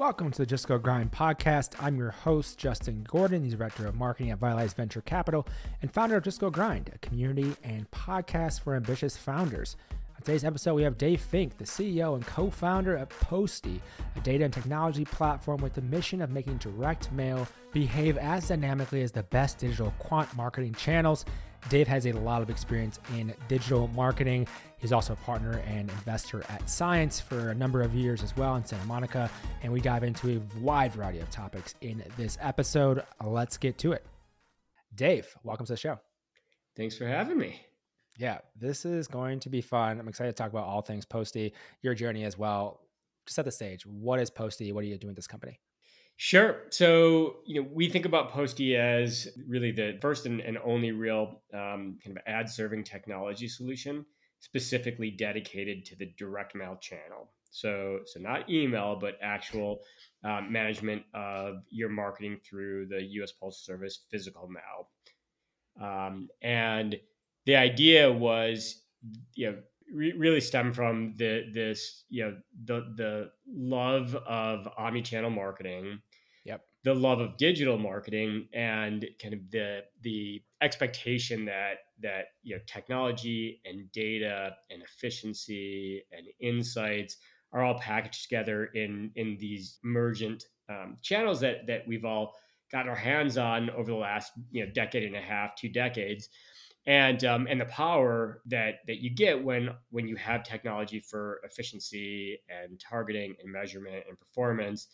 Welcome to the Just Go Grind podcast. I'm your host, Justin Gordon, the Director of Marketing at Vitalize Venture Capital and founder of Just Go Grind, a community and podcast for ambitious founders. On today's episode, we have Dave Fink, the CEO and co founder of Postie, a data and technology platform with the mission of making direct mail behave as dynamically as the best digital quant marketing channels. Dave has a lot of experience in digital marketing. He's also a partner and investor at Science for a number of years as well in Santa Monica. And we dive into a wide variety of topics in this episode. Let's get to it. Dave, welcome to the show. Thanks for having me. Yeah, this is going to be fun. I'm excited to talk about all things Postie, your journey as well. Just set the stage. What is Postie? What are you doing with this company? Sure. So, you know, we think about Postie as really the first and, and only real um, kind of ad serving technology solution specifically dedicated to the direct mail channel. So, so not email, but actual um, management of your marketing through the U.S. Postal Service physical mail. Um, and the idea was, you know, re- really stem from the this, you know, the the love of omni-channel marketing the love of digital marketing and kind of the the expectation that that you know technology and data and efficiency and insights are all packaged together in in these emergent um, channels that that we've all got our hands on over the last you know decade and a half, two decades, and um, and the power that that you get when when you have technology for efficiency and targeting and measurement and performance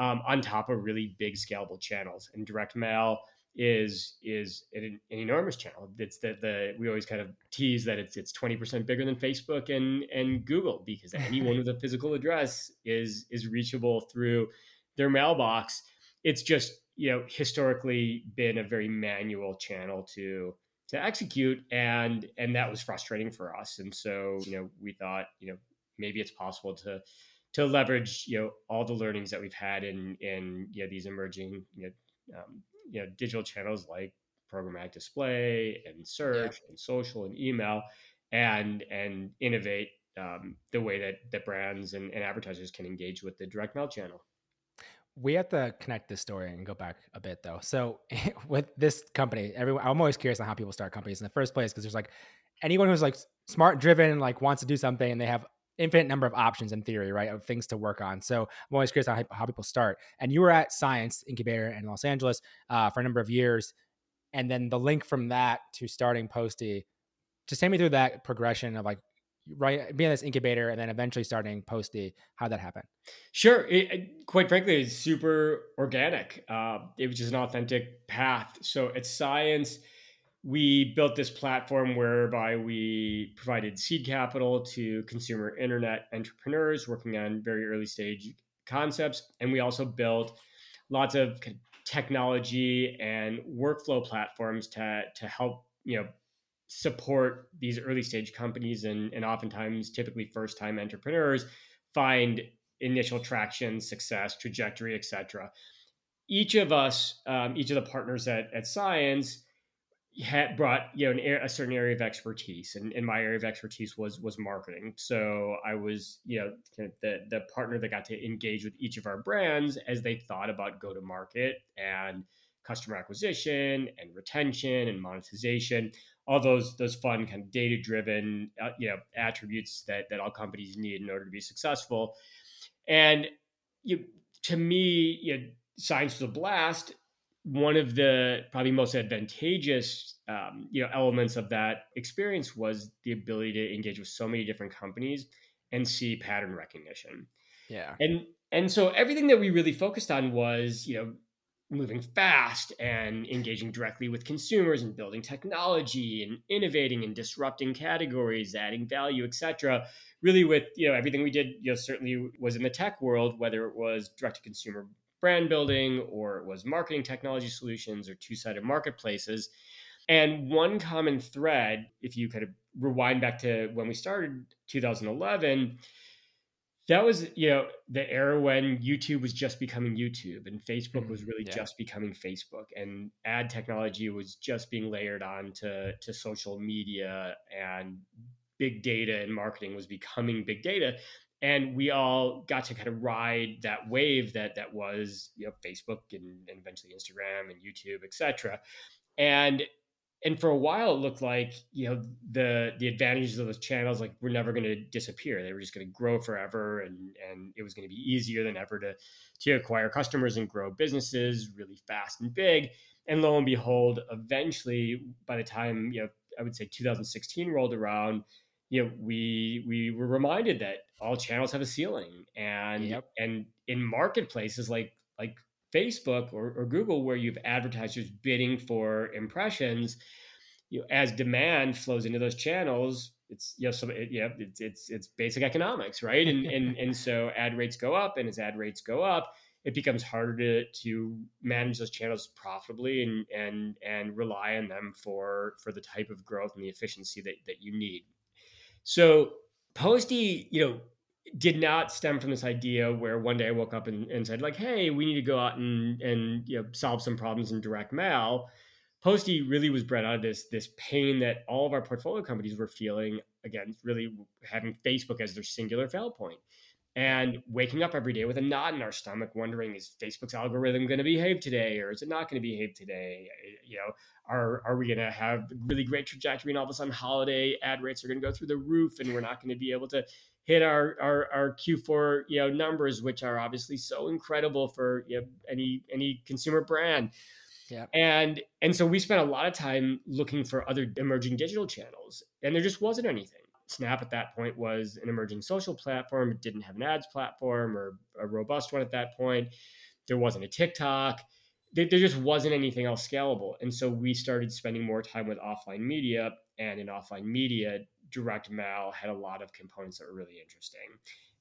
um, on top of really big scalable channels. And direct mail is is an, an enormous channel. It's that the we always kind of tease that it's it's twenty percent bigger than Facebook and and Google because anyone with a physical address is is reachable through their mailbox. It's just you know historically been a very manual channel to to execute and and that was frustrating for us and so you know we thought you know maybe it's possible to to leverage you know all the learnings that we've had in in you know these emerging you know um, you know digital channels like programmatic display and search yeah. and social and email and and innovate um, the way that that brands and, and advertisers can engage with the direct mail channel we have to connect this story and go back a bit though so with this company everyone i'm always curious on how people start companies in the first place because there's like anyone who's like smart driven like wants to do something and they have infinite number of options in theory, right, of things to work on. So I'm always curious how, how people start. And you were at Science Incubator in Los Angeles uh, for a number of years, and then the link from that to starting Postie. Just take me through that progression of like right being this incubator and then eventually starting Postie. How that happen? Sure. It, quite frankly, it's super organic. Uh, it was just an authentic path. So at Science we built this platform whereby we provided seed capital to consumer internet entrepreneurs working on very early stage concepts. And we also built lots of technology and workflow platforms to, to help, you know, support these early stage companies and, and oftentimes typically first time entrepreneurs find initial traction, success, trajectory, etc. Each of us, um, each of the partners at, at Science, had brought you know an, a certain area of expertise and, and my area of expertise was was marketing. So i was you know kind of the the partner that got to engage with each of our brands as they thought about go to market and customer acquisition and retention and monetization. All those those fun kind of data driven uh, you know attributes that that all companies need in order to be successful. And you to me you know, science was a blast one of the probably most advantageous um, you know elements of that experience was the ability to engage with so many different companies and see pattern recognition. Yeah. And and so everything that we really focused on was you know moving fast and engaging directly with consumers and building technology and innovating and disrupting categories adding value etc really with you know everything we did you know certainly was in the tech world whether it was direct to consumer brand building or it was marketing technology solutions or two sided marketplaces. And one common thread, if you kind of rewind back to when we started 2011, that was you know the era when YouTube was just becoming YouTube and Facebook mm-hmm. was really yeah. just becoming Facebook and ad technology was just being layered on to, to social media and big data and marketing was becoming big data and we all got to kind of ride that wave that that was you know Facebook and, and eventually Instagram and YouTube, etc. And and for a while it looked like you know the the advantages of those channels like were never going to disappear they were just going to grow forever and and it was going to be easier than ever to to acquire customers and grow businesses really fast and big and lo and behold eventually by the time you know i would say 2016 rolled around you know we we were reminded that all channels have a ceiling and yep. and in marketplaces like like Facebook or, or Google, where you have advertisers bidding for impressions, you know, as demand flows into those channels, it's you know, it, yeah, it's it's it's basic economics, right? And and and so ad rates go up, and as ad rates go up, it becomes harder to to manage those channels profitably and and and rely on them for for the type of growth and the efficiency that that you need. So Postie, you know, did not stem from this idea where one day I woke up and, and, said like, "Hey, we need to go out and and you know solve some problems in direct mail." Postie really was bred out of this this pain that all of our portfolio companies were feeling. Again, really having Facebook as their singular fail point and waking up every day with a knot in our stomach wondering is facebook's algorithm going to behave today or is it not going to behave today eh, you know are, are we going to have really great trajectory and all of a sudden holiday ad rates are going to go through the roof and we're not going to be able to hit our, our, our q4 you know numbers which are obviously so incredible for you know, any any consumer brand yeah. And and so we spent a lot of time looking for other emerging digital channels and there just wasn't anything. Snap at that point was an emerging social platform. It didn't have an ads platform or a robust one at that point. There wasn't a TikTok. There, there just wasn't anything else scalable. And so we started spending more time with offline media. And in offline media, direct mail had a lot of components that were really interesting.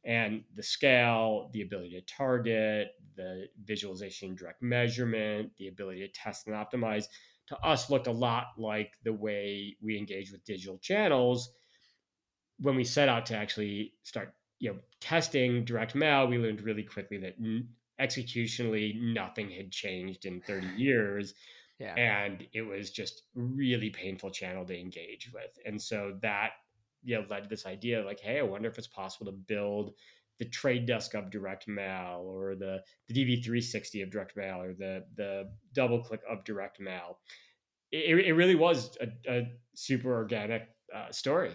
And the scale, the ability to target, the visualization, direct measurement, the ability to test and optimize to us looked a lot like the way we engage with digital channels when we set out to actually start you know testing direct mail we learned really quickly that n- executionally nothing had changed in 30 years. Yeah. and it was just really painful channel to engage with. And so that you know led to this idea of like hey i wonder if it's possible to build the trade desk of direct mail or the, the dv360 of direct mail or the the double click of direct mail. It, it really was a, a super organic uh, story.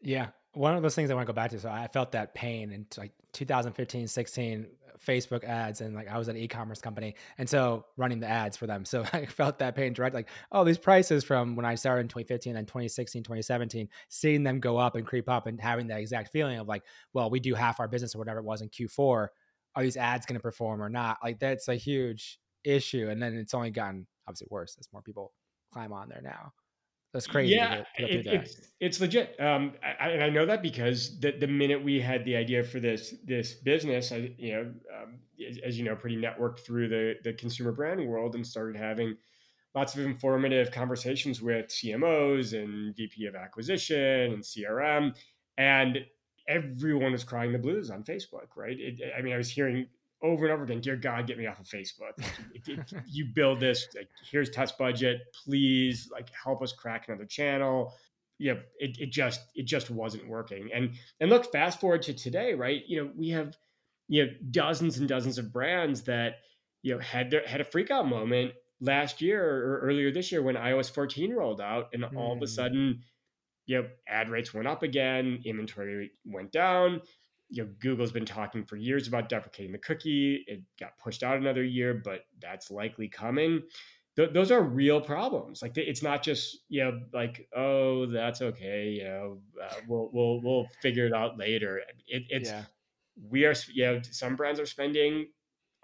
Yeah one of those things I want to go back to. So I felt that pain in like 2015, 16, Facebook ads, and like I was at an e-commerce company, and so running the ads for them. So I felt that pain direct. Like, oh, these prices from when I started in 2015 and 2016, 2017, seeing them go up and creep up, and having that exact feeling of like, well, we do half our business or whatever it was in Q4. Are these ads going to perform or not? Like that's a huge issue, and then it's only gotten obviously worse as more people climb on there now. That's crazy. Yeah, it, it's it's legit. Um, I, and I know that because the the minute we had the idea for this this business, I you know, um, as, as, you know, pretty networked through the the consumer brand world and started having lots of informative conversations with CMOs and VP of acquisition and CRM, and everyone was crying the blues on Facebook. Right? It, I mean, I was hearing over and over again, dear God, get me off of Facebook. you build this, like, here's test budget, please, like, help us crack another channel. Yeah, it, it just it just wasn't working. And and look, fast forward to today, right? You know, we have you know dozens and dozens of brands that you know had their, had a freak out moment last year or earlier this year when iOS 14 rolled out, and mm. all of a hmm. sudden, you know, ad rates went up again, inventory went down you know, Google's been talking for years about deprecating the cookie. It got pushed out another year, but that's likely coming. Th- those are real problems. Like it's not just you know, like oh, that's okay. You know, uh, we'll we'll we'll figure it out later. It, it's yeah. we are you know some brands are spending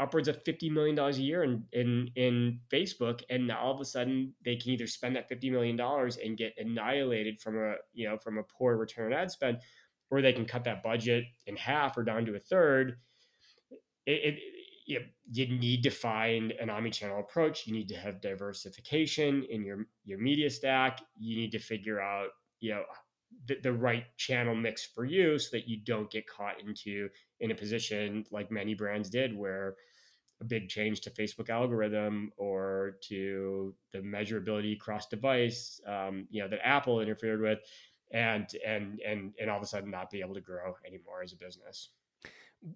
upwards of fifty million dollars a year in in in Facebook, and now all of a sudden they can either spend that fifty million dollars and get annihilated from a you know from a poor return on ad spend or they can cut that budget in half or down to a third. It, it, you, you need to find an omni-channel approach. You need to have diversification in your your media stack. You need to figure out you know the, the right channel mix for you so that you don't get caught into in a position like many brands did where a big change to Facebook algorithm or to the measurability cross device, um, you know, that Apple interfered with and and and and all of a sudden not be able to grow anymore as a business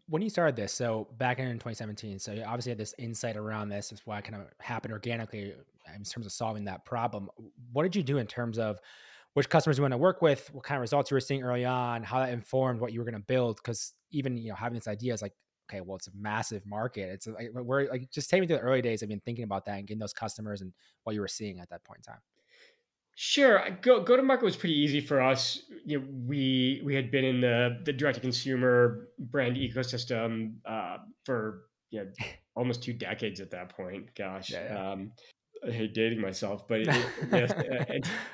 when you started this, so back in 2017, so you obviously had this insight around this. Is why it kind of happened organically in terms of solving that problem. What did you do in terms of which customers you want to work with, what kind of results you were seeing early on, how that informed what you were going to build? Because even you know having this idea is like, okay, well, it's a massive market. It's like we're like just take me through the early days of being thinking about that and getting those customers and what you were seeing at that point in time. Sure, go go to market was pretty easy for us. You know, we we had been in the the direct to consumer brand ecosystem uh, for you know almost two decades at that point. Gosh, yeah, yeah. Um, I hate dating myself, but it, yes,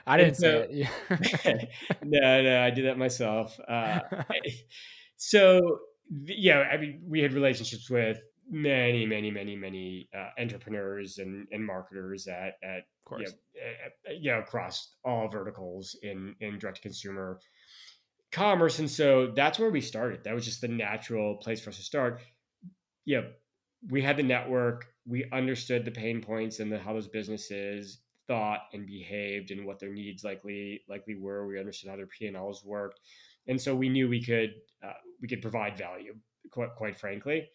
I didn't say it. no, no, I did that myself. Uh, so yeah, I mean, we had relationships with many, many, many, many uh, entrepreneurs and, and marketers at at you know, at, you know, across all verticals in in direct to consumer commerce, and so that's where we started. That was just the natural place for us to start. Yeah, we had the network. We understood the pain points and the, how those businesses thought and behaved and what their needs likely likely were. We understood how their P and Ls worked, and so we knew we could uh, we could provide value. Quite, quite frankly,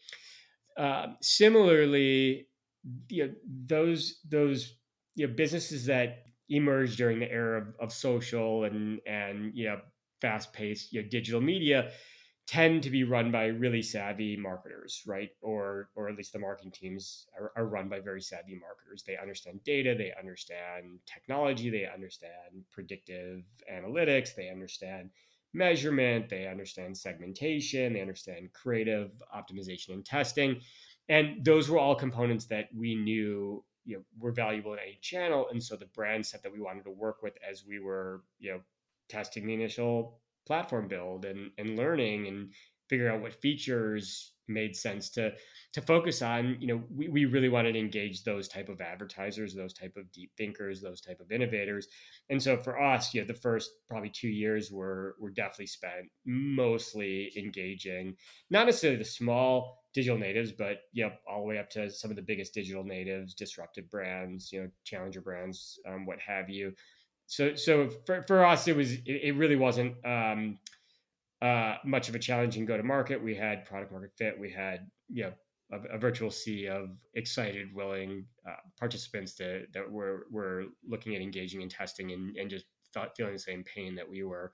uh, similarly, you know, those those you know businesses that emerged during the era of, of social and and you know fast paced you know digital media tend to be run by really savvy marketers, right? Or or at least the marketing teams are, are, run by very savvy marketers. They understand data, they understand technology, they understand predictive analytics, they understand measurement, they understand segmentation, they understand creative optimization and testing. And those were all components that we knew you know, were valuable in any channel. And so the brand set that we wanted to work with as we were, you know, testing the initial platform build and, and learning and figuring out what features made sense to to focus on you know we, we really wanted to engage those type of advertisers those type of deep thinkers those type of innovators. And so for us you know the first probably two years were were definitely spent mostly engaging not necessarily the small digital natives but you know all the way up to some of the biggest digital natives disruptive brands you know challenger brands um, what have you. So so for, for us it was it, it really wasn't um uh, much of a challenging go to market. We had product market fit. We had you know a, a virtual sea of excited, willing uh, participants that that were were looking at engaging and testing and, and just thought, feeling the same pain that we were.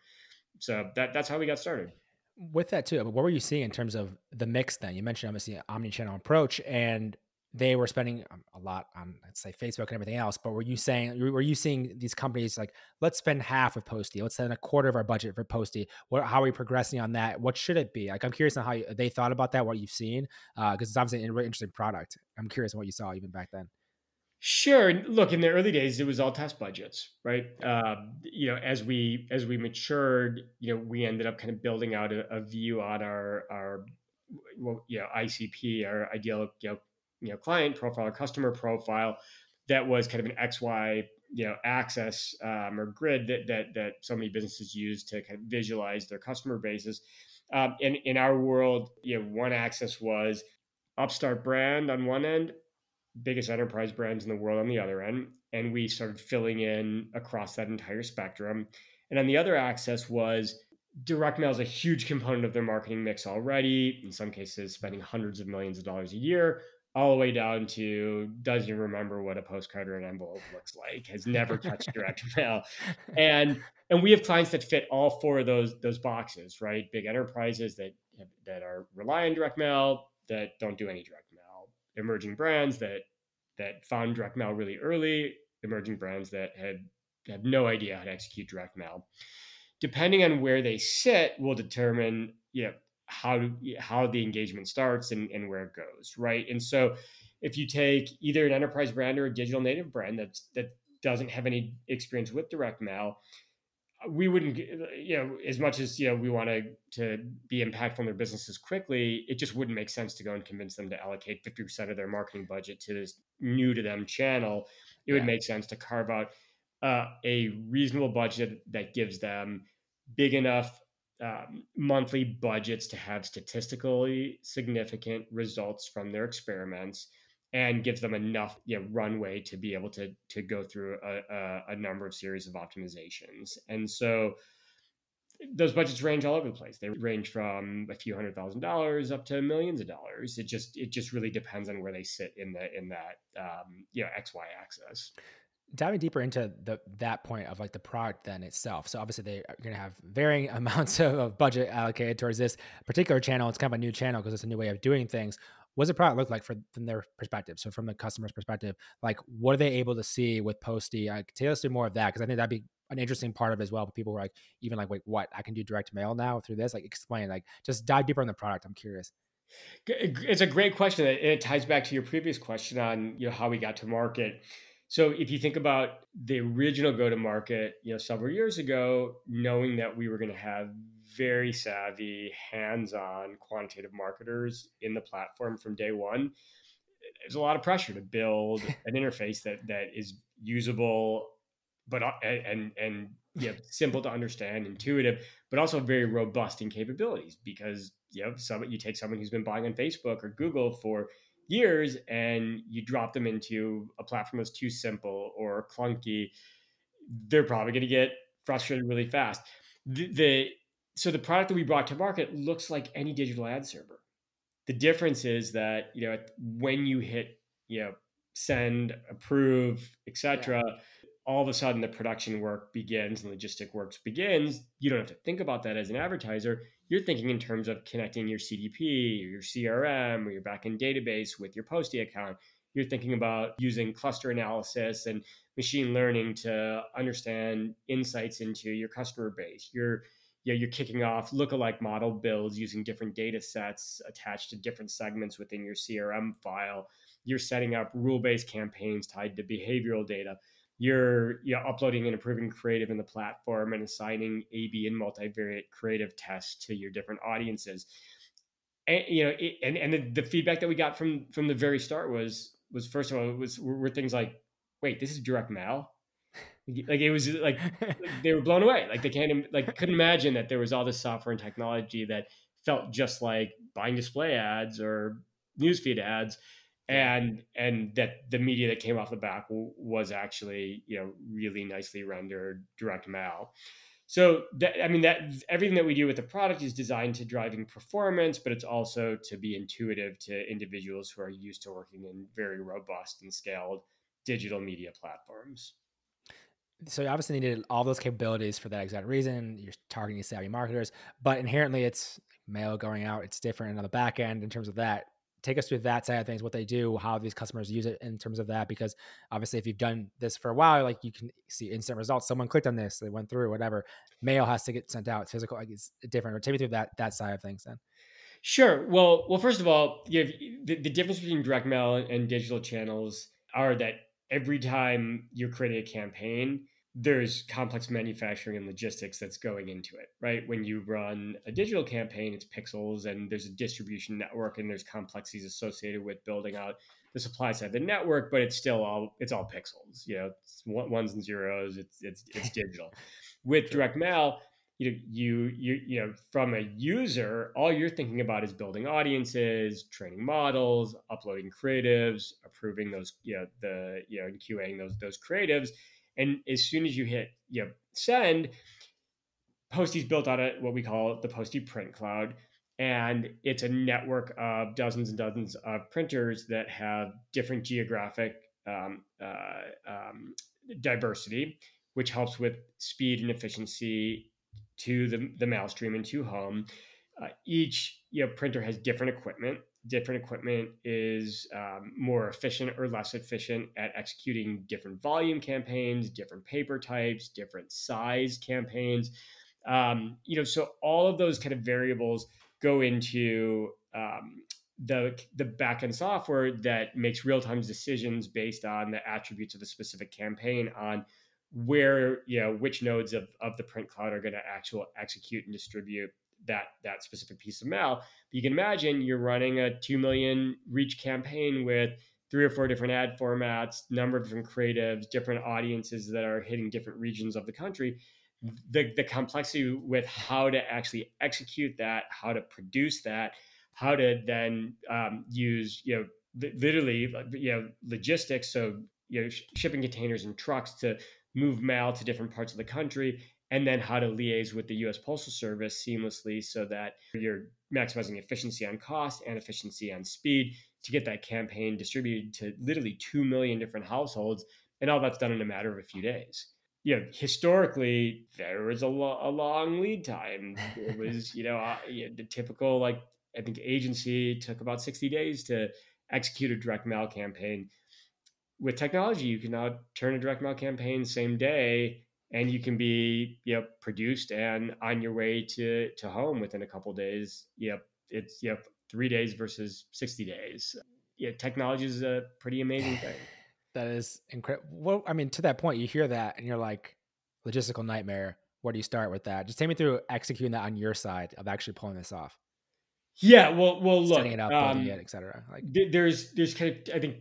So that that's how we got started. With that too, what were you seeing in terms of the mix? Then you mentioned obviously omni-channel approach, and they were spending um, a lot on let's say Facebook and everything else. But were you saying were you seeing these companies like let's spend half of Postie, let's spend a quarter of our budget for Postie? What how are we progressing on that? What should it be? Like I'm curious on how you, they thought about that, what you've seen, because uh, it's obviously a really interesting product. I'm curious on what you saw even back then. Sure. Look, in the early days, it was all test budgets, right? Uh, you know, as we as we matured, you know, we ended up kind of building out a, a view on our our well, you know, ICP, our ideal you know you know client profile or customer profile that was kind of an XY you know access um, or grid that that that so many businesses use to kind of visualize their customer bases. Um, in in our world, you know, one axis was upstart brand on one end, biggest enterprise brands in the world on the other end, and we started filling in across that entire spectrum. And on the other axis was direct mail is a huge component of their marketing mix already. In some cases, spending hundreds of millions of dollars a year all the way down to doesn't remember what a postcard or an envelope looks like, has never touched direct mail. And and we have clients that fit all four of those those boxes, right? Big enterprises that that are rely on direct mail, that don't do any direct mail. Emerging brands that that found direct mail really early, emerging brands that had have no idea how to execute direct mail. Depending on where they sit will determine, you know, how how the engagement starts and, and where it goes, right? And so if you take either an enterprise brand or a digital native brand that's that doesn't have any experience with direct mail, we wouldn't you know as much as you know we want to to be impactful in their businesses quickly it just wouldn't make sense to go and convince them to allocate 50% of their marketing budget to this new to them channel it yeah. would make sense to carve out uh, a reasonable budget that gives them big enough um, monthly budgets to have statistically significant results from their experiments and gives them enough you know, runway to be able to to go through a, a, a, number of series of optimizations. And so, those budgets range all over the place. They range from a few hundred thousand dollars up to millions of dollars. It just it just really depends on where they sit in the in that um, you know X Y axis. Diving deeper into the that point of like the product then itself. So obviously they are going to have varying amounts of budget allocated towards this particular channel. It's kind of a new channel because it's a new way of doing things. What does the product look like for, from their perspective? So from the customer's perspective, like what are they able to see with Postie? Like, tell us more of that because I think that'd be an interesting part of as well. But people were like, even like, wait, what? I can do direct mail now through this? Like, explain, like, just dive deeper on the product. I'm curious. It's a great question. It ties back to your previous question on you know how we got to market. So if you think about the original go to market, you know, several years ago, knowing that we were going to have very savvy, hands-on quantitative marketers in the platform from day one, there's a lot of pressure to build an interface that that is usable but and and yeah, simple to understand, intuitive, but also very robust in capabilities because you know, some you take someone who's been buying on Facebook or Google for years and you drop them into a platform that's too simple or clunky, they're probably going to get frustrated really fast. The, the so the product that we brought to market looks like any digital ad server. The difference is that you know when you hit you know send, approve, etc. Yeah all of a sudden the production work begins and logistic works begins, you don't have to think about that as an advertiser. You're thinking in terms of connecting your CDP or your CRM or your backend database with your Postie account. You're thinking about using cluster analysis and machine learning to understand insights into your customer base. You're you know, you're kicking off lookalike model builds using different data sets attached to different segments within your CRM file. You're setting up rule-based campaigns tied to behavioral data you're you know, uploading and improving creative in the platform and assigning A/B and multivariate creative tests to your different audiences. And you know, it, and and the, the, feedback that we got from from the very start was was first of all it was were, were things like, wait, this is direct mail. Like it was like, like they were blown away. Like they can't like couldn't imagine that there was all this software and technology that felt just like buying display ads or newsfeed ads and and that the media that came off the back was actually you know really nicely rendered direct mail. So that, i mean that everything that we do with the product is designed to driving performance but it's also to be intuitive to individuals who are used to working in very robust and scaled digital media platforms. So you obviously needed all those capabilities for that exact reason. You're targeting savvy marketers but inherently it's mail going out. It's different on the back end in terms of that take us through that side of things, what they do, how these customers use it in terms of that. Because obviously, if you've done this for a while, like you can see instant results. Someone clicked on this, they went through, whatever. Mail has to get sent out. It's Physical, like it's different. But take me through that that side of things then. Sure. Well, well, first of all, you the, the difference between direct mail and digital channels are that every time you're creating a campaign, there's complex manufacturing and logistics that's going into it, right? When you run a digital campaign, it's pixels and there's a distribution network and there's complexities associated with building out the supply side of the network, but it's still all it's all pixels, you know, ones and zeros. It's it's it's digital. With direct mail, you know, you you you know, from a user, all you're thinking about is building audiences, training models, uploading creatives, approving those, you know, the you know, and QAing those those creatives and as soon as you hit you send, Postie's built on a what we call the Postie Print Cloud. And it's a network of dozens and dozens of printers that have different geographic um, uh, um, diversity, which helps with speed and efficiency to the, the mail stream and to home. Uh, each you know, printer has different equipment different equipment is um, more efficient or less efficient at executing different volume campaigns, different paper types, different size campaigns. Um, you know, so all of those kind of variables go into um, the the backend software that makes real time decisions based on the attributes of a specific campaign on where you know which nodes of, of the print cloud are going to actual execute and distribute that that specific piece of mail. But you can imagine you're running a two million reach campaign with three or four different ad formats, number of different creatives, different audiences that are hitting different regions of the country. The the complexity with how to actually execute that, how to produce that, how to then um, use you know literally you know logistics so you know shipping containers and trucks to move mail to different parts of the country and then how to liaise with the US Postal Service seamlessly so that you're maximizing efficiency on cost and efficiency on speed to get that campaign distributed to literally 2 million different households. And all that's done in a matter of a few days. You know, historically, there was a, lo- a long lead time. It was, you know, uh, you know, the typical, like, I think agency took about 60 days to execute a direct mail campaign. With technology, you can now turn a direct mail campaign same day and you can be you know produced and on your way to to home within a couple days yep it's yep three days versus 60 days. Yeah technology is a pretty amazing thing. That is incredible well i mean to that point you hear that and you're like logistical nightmare. Where do you start with that? Just take me through executing that on your side of actually pulling this off. Yeah well well look setting it up um, it etc like there's there's kind of i think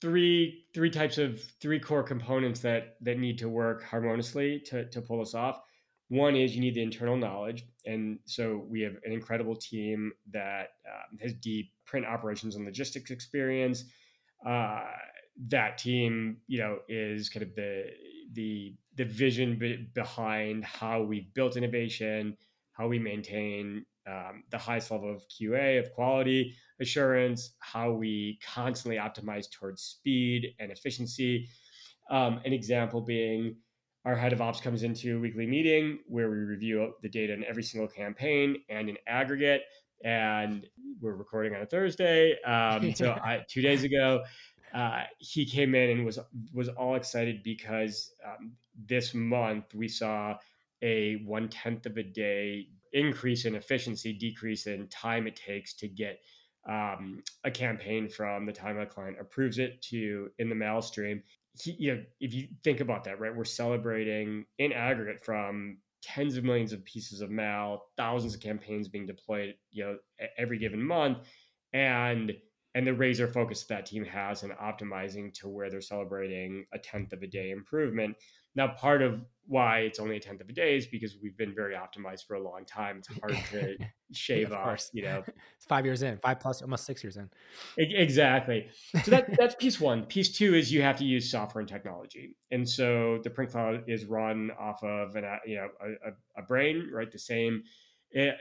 three three types of three core components that that need to work harmoniously to to pull this off. One is you need the internal knowledge, and so we have an incredible team that um, has deep print operations and logistics experience. Uh, that team, you know, is kind of the the the vision be- behind how we built innovation, how we maintain um, the highest level of QA of quality, assurance, how we constantly optimize towards speed and efficiency. Um, an example being our head of ops comes into a weekly meeting where we review the data in every single campaign and in aggregate. And we're recording on a Thursday. Um, so I, two days ago, uh, he came in and was was all excited because um, this month we saw a one tenth of a day increase in efficiency, decrease in time it takes to get um, a campaign from the time a client approves it to in the mail stream. He, you know, if you think about that, right, we're celebrating in aggregate from tens of millions of pieces of mail, thousands of campaigns being deployed, you know, every given month, and and the razor focus that team has in optimizing to where they're celebrating a tenth of a day improvement. Now, part of why it's only a tenth of a day is because we've been very optimized for a long time. It's hard to shave off, course. you know. It's five years in, five plus, almost six years in. Exactly. So that, that's piece one. Piece two is you have to use software and technology, and so the print cloud is run off of an you know a, a brain, right? The same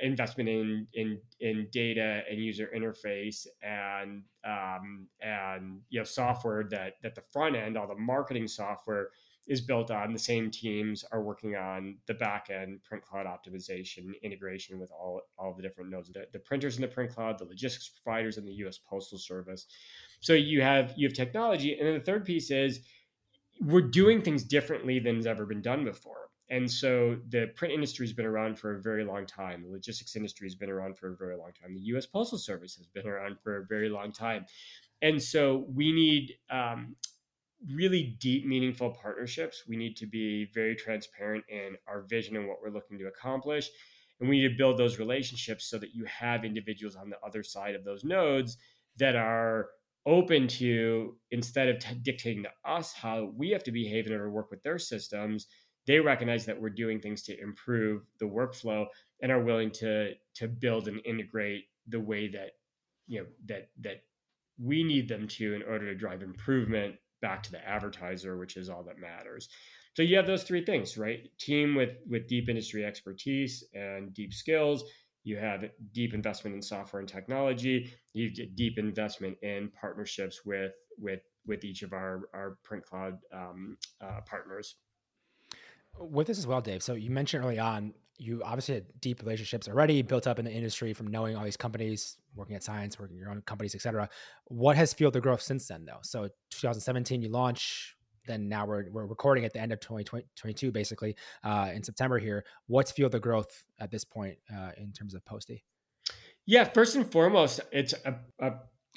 investment in in in data and user interface and um, and you know software that that the front end, all the marketing software is built on. The same teams are working on the back end print cloud optimization integration with all, all the different nodes, the, the printers in the print cloud, the logistics providers, and the U.S. Postal Service. So you have you have technology, and then the third piece is we're doing things differently than has ever been done before. And so the print industry has been around for a very long time. The logistics industry has been around for a very long time. The U.S. Postal Service has been around for a very long time. And so we need um, really deep, meaningful partnerships. We need to be very transparent in our vision and what we're looking to accomplish. And we need to build those relationships so that you have individuals on the other side of those nodes that are open to, instead of t- dictating to us how we have to behave in order to work with their systems, they recognize that we're doing things to improve the workflow and are willing to to build and integrate the way that you know that that we need them to in order to drive improvement back to the advertiser, which is all that matters. So you have those three things, right? Team with with deep industry expertise and deep skills. You have deep investment in software and technology. You get deep investment in partnerships with with with each of our our print cloud um, uh, partners. With this as well, Dave. So you mentioned early on, you obviously had deep relationships already built up in the industry from knowing all these companies, working at Science, working your own companies, etc. What has fueled the growth since then, though? So 2017, you launch. Then now we're, we're recording at the end of 2022, basically uh, in September here. What's fueled the growth at this point uh, in terms of Postie? Yeah, first and foremost, it's a, a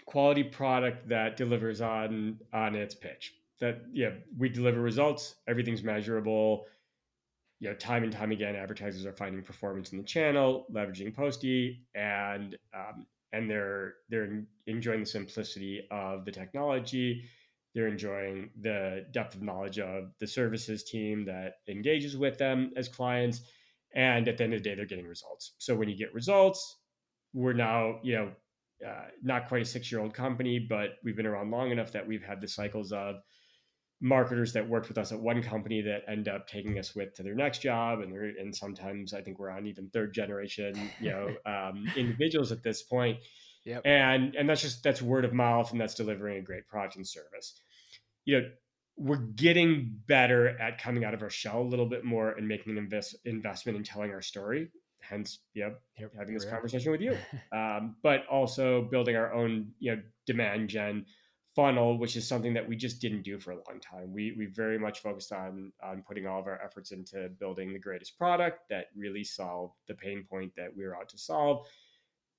quality product that delivers on on its pitch. That yeah, we deliver results. Everything's measurable you know, time and time again, advertisers are finding performance in the channel, leveraging Postie, and um, and they're they're enjoying the simplicity of the technology. They're enjoying the depth of knowledge of the services team that engages with them as clients, and at the end of the day, they're getting results. So when you get results, we're now you know uh, not quite a six year old company, but we've been around long enough that we've had the cycles of marketers that worked with us at one company that end up taking us with to their next job and and sometimes i think we're on even third generation you know um, individuals at this point. Yep. and and that's just that's word of mouth and that's delivering a great product and service. You know we're getting better at coming out of our shell a little bit more and making an invest, investment in telling our story. Hence you know yep, having this conversation with you. Um, but also building our own you know demand gen funnel, which is something that we just didn't do for a long time. We we very much focused on on putting all of our efforts into building the greatest product that really solved the pain point that we were out to solve,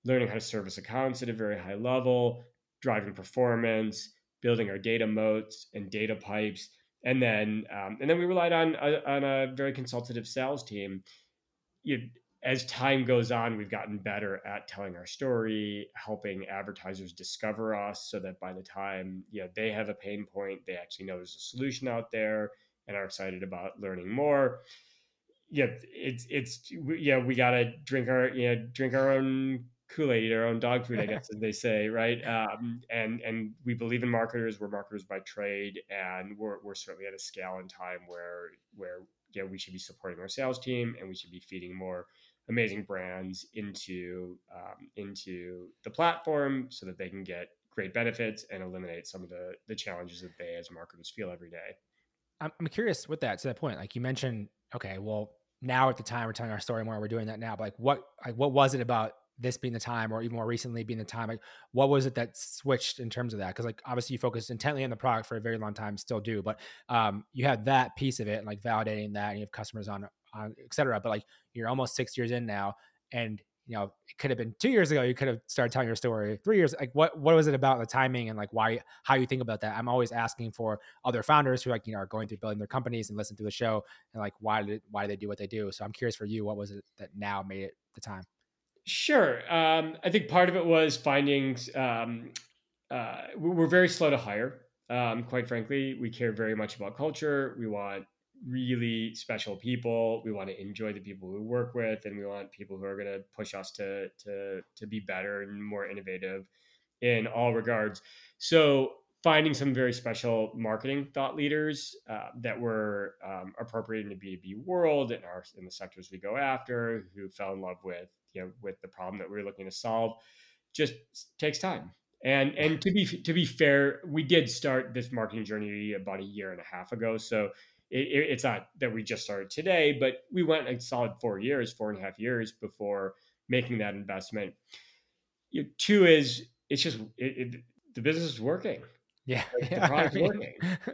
learning how to service accounts at a very high level, driving performance, building our data moats and data pipes, and then um, and then we relied on a, on a very consultative sales team. You, as time goes on, we've gotten better at telling our story, helping advertisers discover us so that by the time you know they have a pain point, they actually know there's a solution out there and are excited about learning more. Yeah, it's it's yeah, we gotta drink our yeah, drink our own Kool-Aid, eat our own dog food, I guess as they say, right? Um, and and we believe in marketers. We're marketers by trade, and we're we're certainly at a scale and time where where yeah, we should be supporting our sales team and we should be feeding more amazing brands into um, into the platform so that they can get great benefits and eliminate some of the the challenges that they as marketers feel every day. I'm, curious with that to that point. Like you mentioned, okay, well now at the time we're telling our story more. We're doing that now. But like what like what was it about this being the time or even more recently being the time like what was it that switched in terms of that because like obviously you focused intently on the product for a very long time still do but um you had that piece of it like validating that and you have customers on on etc. But like you're almost six years in now, and you know it could have been two years ago. You could have started telling your story. Three years, like what what was it about the timing and like why how you think about that? I'm always asking for other founders who like you know are going through building their companies and listen to the show and like why did why do they do what they do? So I'm curious for you, what was it that now made it the time? Sure. Um, I think part of it was finding um, uh, we're very slow to hire. Um, quite frankly, we care very much about culture. We want really special people. We want to enjoy the people we work with, and we want people who are going to push us to to to be better and more innovative in all regards. So finding some very special marketing thought leaders uh, that were um, appropriate in the B2B world and our in the sectors we go after, who fell in love with you know with the problem that we were looking to solve, just takes time. And and to be to be fair, we did start this marketing journey about a year and a half ago. So it, it's not that we just started today, but we went a solid four years, four and a half years before making that investment. You know, two is it's just it, it, the business is working. Yeah, like the product's working,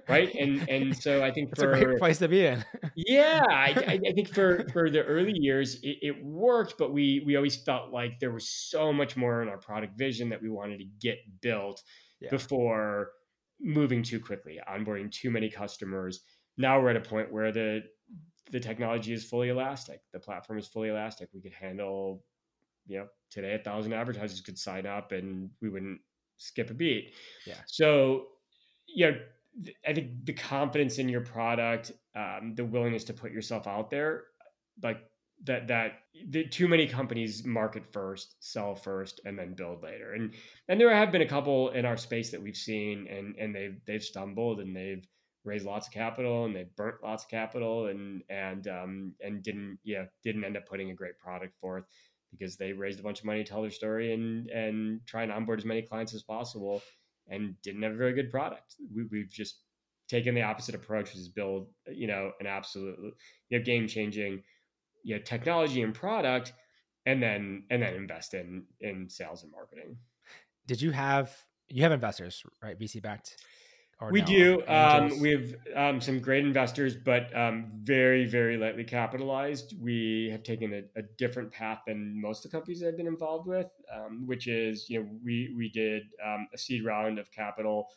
right? And and so I think for, a great place to be in. yeah, I, I, think for for the early years it, it, worked, but we we always felt like there was so much more in our product vision that we wanted to get built yeah. before moving too quickly, onboarding too many customers now we're at a point where the the technology is fully elastic. The platform is fully elastic. We could handle, you know, today a thousand advertisers could sign up and we wouldn't skip a beat. Yeah. So, you know, I think the confidence in your product, um, the willingness to put yourself out there, like that that the, too many companies market first, sell first, and then build later. And and there have been a couple in our space that we've seen, and and they've they've stumbled and they've raised lots of capital and they burnt lots of capital and and um, and didn't yeah didn't end up putting a great product forth because they raised a bunch of money to tell their story and and try and onboard as many clients as possible and didn't have a very good product. We, we've just taken the opposite approach, which is build you know an absolute you know game changing you know technology and product, and then and then invest in in sales and marketing. Did you have you have investors right VC backed? We do. Um, we have um, some great investors, but um, very, very lightly capitalized. We have taken a, a, different path than most of the companies I've been involved with, um, which is, you know, we we did um, a seed round of capital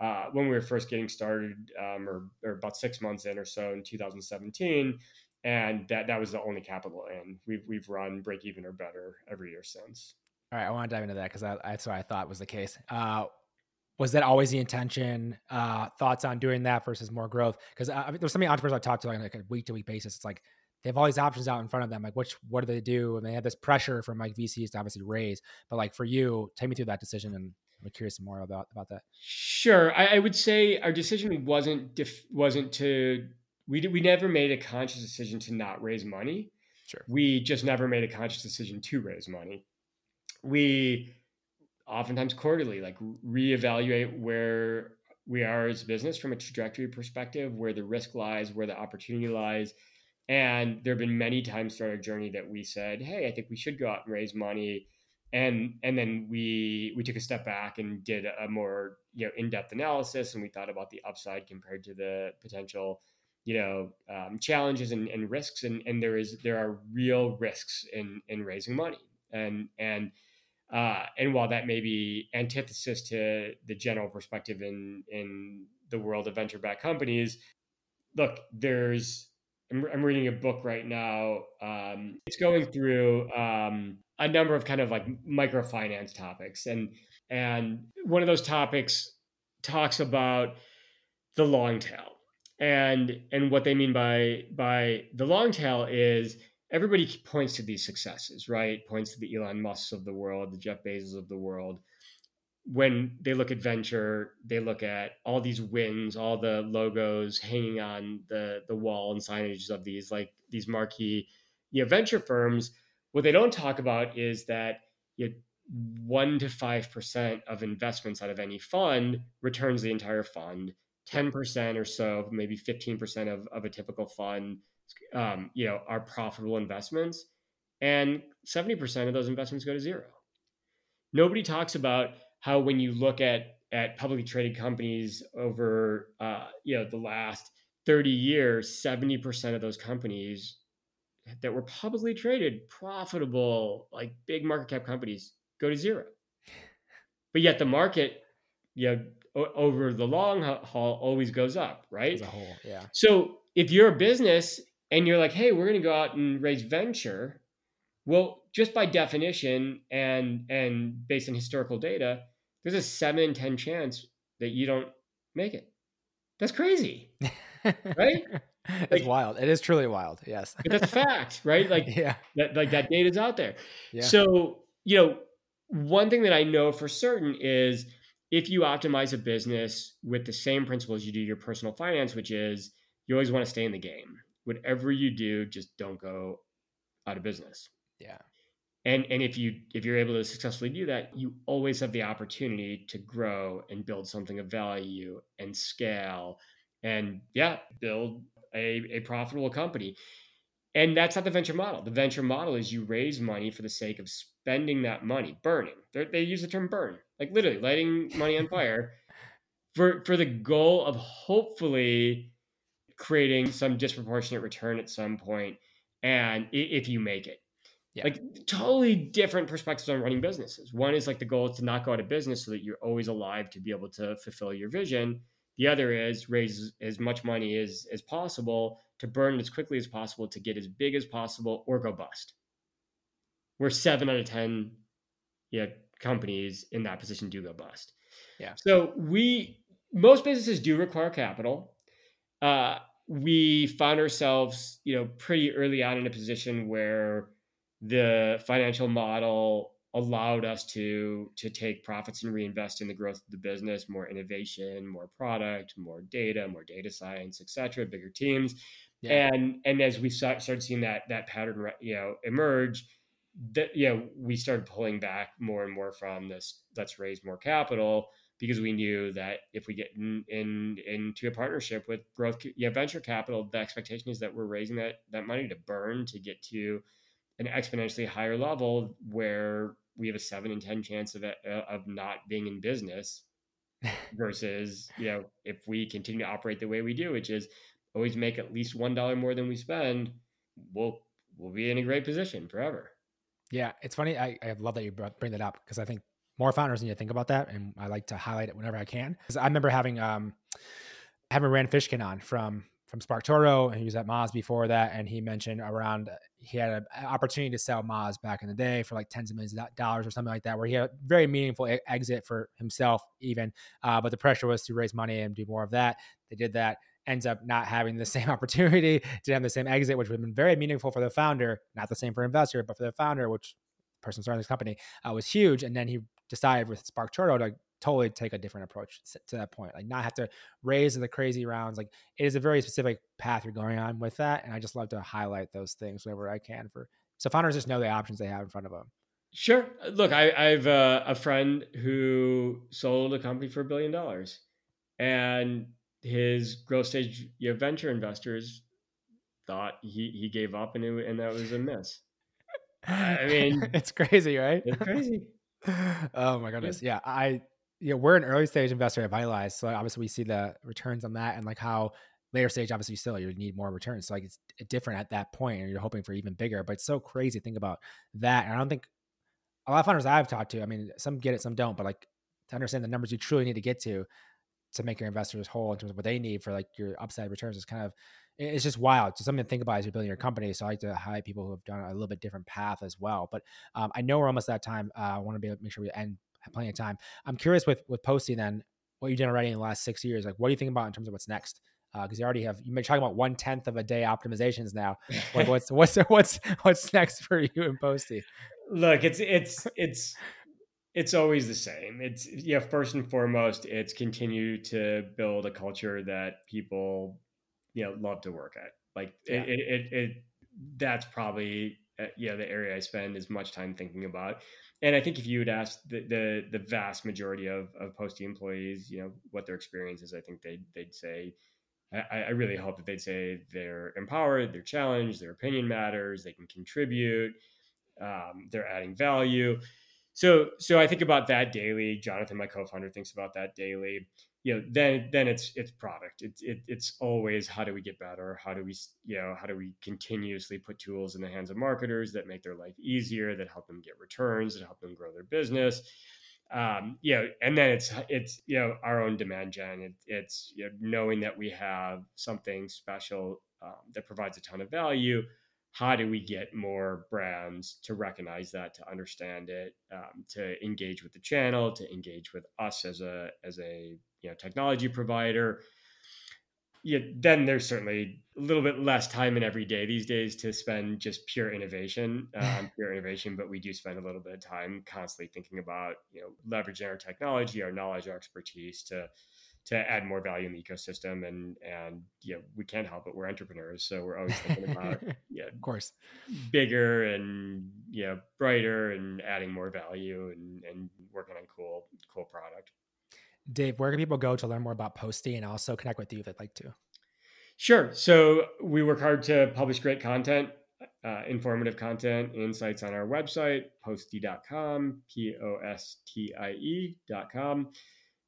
uh, when we were first getting started, um, or, or about six months in or so in 2017, and that that was the only capital in. We've we've run break even or better every year since. All right, I want to dive into that because that's what I thought was the case. Uh, was that always the intention? Uh, thoughts on doing that versus more growth? Because uh, there's so many entrepreneurs I talk to on like a week to week basis. It's like they have all these options out in front of them. Like, which what do they do? And they have this pressure from like VCs to obviously raise. But like for you, take me through that decision and I'm curious more about about that. Sure, I, I would say our decision wasn't def- wasn't to we we never made a conscious decision to not raise money. Sure. We just never made a conscious decision to raise money. We oftentimes quarterly like reevaluate where we are as a business from a trajectory perspective, where the risk lies, where the opportunity lies. And there have been many times throughout our journey that we said, "Hey, I think we should go out and raise money," and and then we we took a step back and did a more you know in-depth analysis, and we thought about the upside compared to the potential you know um, challenges and, and risks, and and there is there are real risks in in raising money, and and uh, and while that may be antithesis to the general perspective in in the world of venture backed companies, look, there's I'm, I'm, reading a book right now. Um, it's going through um, a number of kind of like microfinance topics, and and one of those topics talks about the long tail, and and what they mean by by the long tail is everybody points to these successes, right? Points to the Elon Musks of the world, the Jeff Bezos of the world. When they look at venture, they look at all these wins, all the logos hanging on the the wall and signages of these like these marquee, you know, venture firms. What they don't talk about is that you one to five percent of investments out of any fund returns the entire fund. Ten percent or so, maybe fifteen percent of, of a typical fund um, you know, are profitable investments, and 70% of those investments go to zero. Nobody talks about how when you look at at publicly traded companies over uh, you know the last 30 years, 70% of those companies that were publicly traded, profitable, like big market cap companies, go to zero. But yet the market, you know, o- over the long haul always goes up, right? As a whole, yeah. So if you're a business and you're like, hey, we're going to go out and raise venture. Well, just by definition and and based on historical data, there's a seven in ten chance that you don't make it. That's crazy, right? it's like, wild. It is truly wild. Yes, that's a fact, right? Like, yeah, that like that data's out there. Yeah. So you know, one thing that I know for certain is if you optimize a business with the same principles you do your personal finance, which is you always want to stay in the game, whatever you do, just don't go out of business. Yeah. And and if you if you're able to successfully do that, you always have the opportunity to grow and build something of value and scale and yeah, build a, a profitable company. And that's not the venture model. The venture model is you raise money for the sake of spending that money, burning. They're, they use the term burn, like literally lighting money on fire for for the goal of hopefully creating some disproportionate return at some point and if you make it. Yeah. like totally different perspectives on running businesses. One is like the goal is to not go out of business so that you're always alive to be able to fulfill your vision. The other is raise as much money as as possible to burn as quickly as possible to get as big as possible or go bust. Where seven out of ten yeah companies in that position do go bust. Yeah. So we most businesses do require capital. Uh, we found ourselves, you know, pretty early on in a position where the financial model allowed us to to take profits and reinvest in the growth of the business, more innovation, more product, more data, more data science, et cetera, bigger teams. Yeah. And and as we started seeing that that pattern, you know, emerge, that you know, we started pulling back more and more from this. Let's raise more capital because we knew that if we get in, in into a partnership with growth yeah, venture capital, the expectation is that we're raising that that money to burn to get to an exponentially higher level where we have a seven in ten chance of uh, of not being in business versus you know if we continue to operate the way we do, which is always make at least one dollar more than we spend, we'll we'll be in a great position forever. Yeah, it's funny. I, I love that you bring that up because I think more founders need to think about that, and I like to highlight it whenever I can. I remember having um having Rand Fishkin on from from SparkToro, and he was at Moz before that, and he mentioned around he had an opportunity to sell Moz back in the day for like tens of millions of dollars or something like that, where he had a very meaningful exit for himself, even. Uh, but the pressure was to raise money and do more of that. They did that. Ends up not having the same opportunity to have the same exit, which would have been very meaningful for the founder, not the same for investor, but for the founder, which person starting this company uh, was huge. And then he decided with SparkToro to totally take a different approach to that point. Like not have to raise the crazy rounds. Like it is a very specific path you're going on with that, and I just love to highlight those things whenever I can for so founders just know the options they have in front of them. Sure. Uh, look, I, I have a, uh, a friend who sold a company for a billion dollars, and his growth stage uh, venture investors thought he he gave up and it, and that was a miss. I mean, it's crazy, right? It's crazy. oh my goodness. Yeah. I you know, we're an early stage investor at Vitalize, so obviously we see the returns on that and like how later stage obviously still you need more returns. So like it's different at that point, and you're hoping for even bigger. But it's so crazy to think about that. And I don't think a lot of founders I've talked to, I mean, some get it, some don't, but like to understand the numbers you truly need to get to to make your investors whole in terms of what they need for like your upside returns is kind of it's just wild. It's something to think about as you're building your company. So I like to highlight people who have done a little bit different path as well. But um, I know we're almost that time. Uh, I want to be able to make sure we end plenty of time. I'm curious with with Postie then what you've done already in the last six years. Like, what do you think about in terms of what's next? Because uh, you already have been talking about one tenth of a day optimizations now. Like, what's what's what's what's next for you and Postie? Look, it's it's it's it's always the same. It's yeah, first and foremost, it's continue to build a culture that people you know love to work at. Like yeah. it, it, it, that's probably uh, yeah the area I spend as much time thinking about. And I think if you would ask the, the, the vast majority of, of Postie employees, you know, what their experience is, I think they'd, they'd say, I, I really hope that they'd say they're empowered, they're challenged, their opinion matters, they can contribute, um, they're adding value. So, so I think about that daily. Jonathan, my co-founder, thinks about that daily you know then then it's it's product it's it, it's always how do we get better how do we you know how do we continuously put tools in the hands of marketers that make their life easier that help them get returns that help them grow their business um, you know, and then it's it's you know our own demand gen. It, it's you know, knowing that we have something special um, that provides a ton of value. How do we get more brands to recognize that, to understand it, um, to engage with the channel, to engage with us as a as a you know technology provider yeah, then there's certainly a little bit less time in every day these days to spend just pure innovation, um, pure innovation. But we do spend a little bit of time constantly thinking about, you know, leveraging our technology, our knowledge, our expertise to to add more value in the ecosystem. And and yeah, we can't help it. We're entrepreneurs, so we're always thinking about yeah, of course, bigger and yeah, brighter and adding more value and and working on cool cool product. Dave, where can people go to learn more about Postie and also connect with you if they'd like to? Sure. So we work hard to publish great content, uh, informative content, insights on our website, postie.com, P O S T I E.com.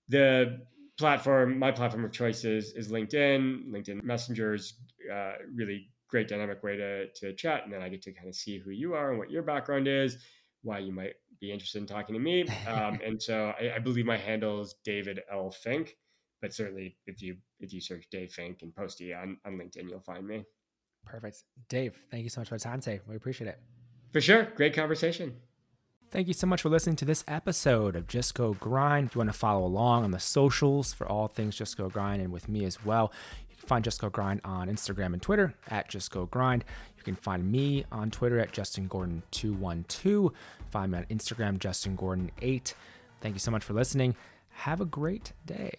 The platform, my platform of choice is, is LinkedIn. LinkedIn Messenger is uh, really great dynamic way to, to chat. And then I get to kind of see who you are and what your background is, why you might be interested in talking to me. Um, and so I, I, believe my handle is David L. Fink. But certainly, if you if you search Dave Fink and Postie on, on LinkedIn, you'll find me. Perfect, Dave. Thank you so much for the time today. We appreciate it. For sure, great conversation. Thank you so much for listening to this episode of Just Go Grind. If you want to follow along on the socials for all things Just Go Grind and with me as well, you can find Just Go Grind on Instagram and Twitter at Just Go Grind. You can find me on Twitter at Justin Gordon212. Find me on Instagram, Justin Gordon8. Thank you so much for listening. Have a great day.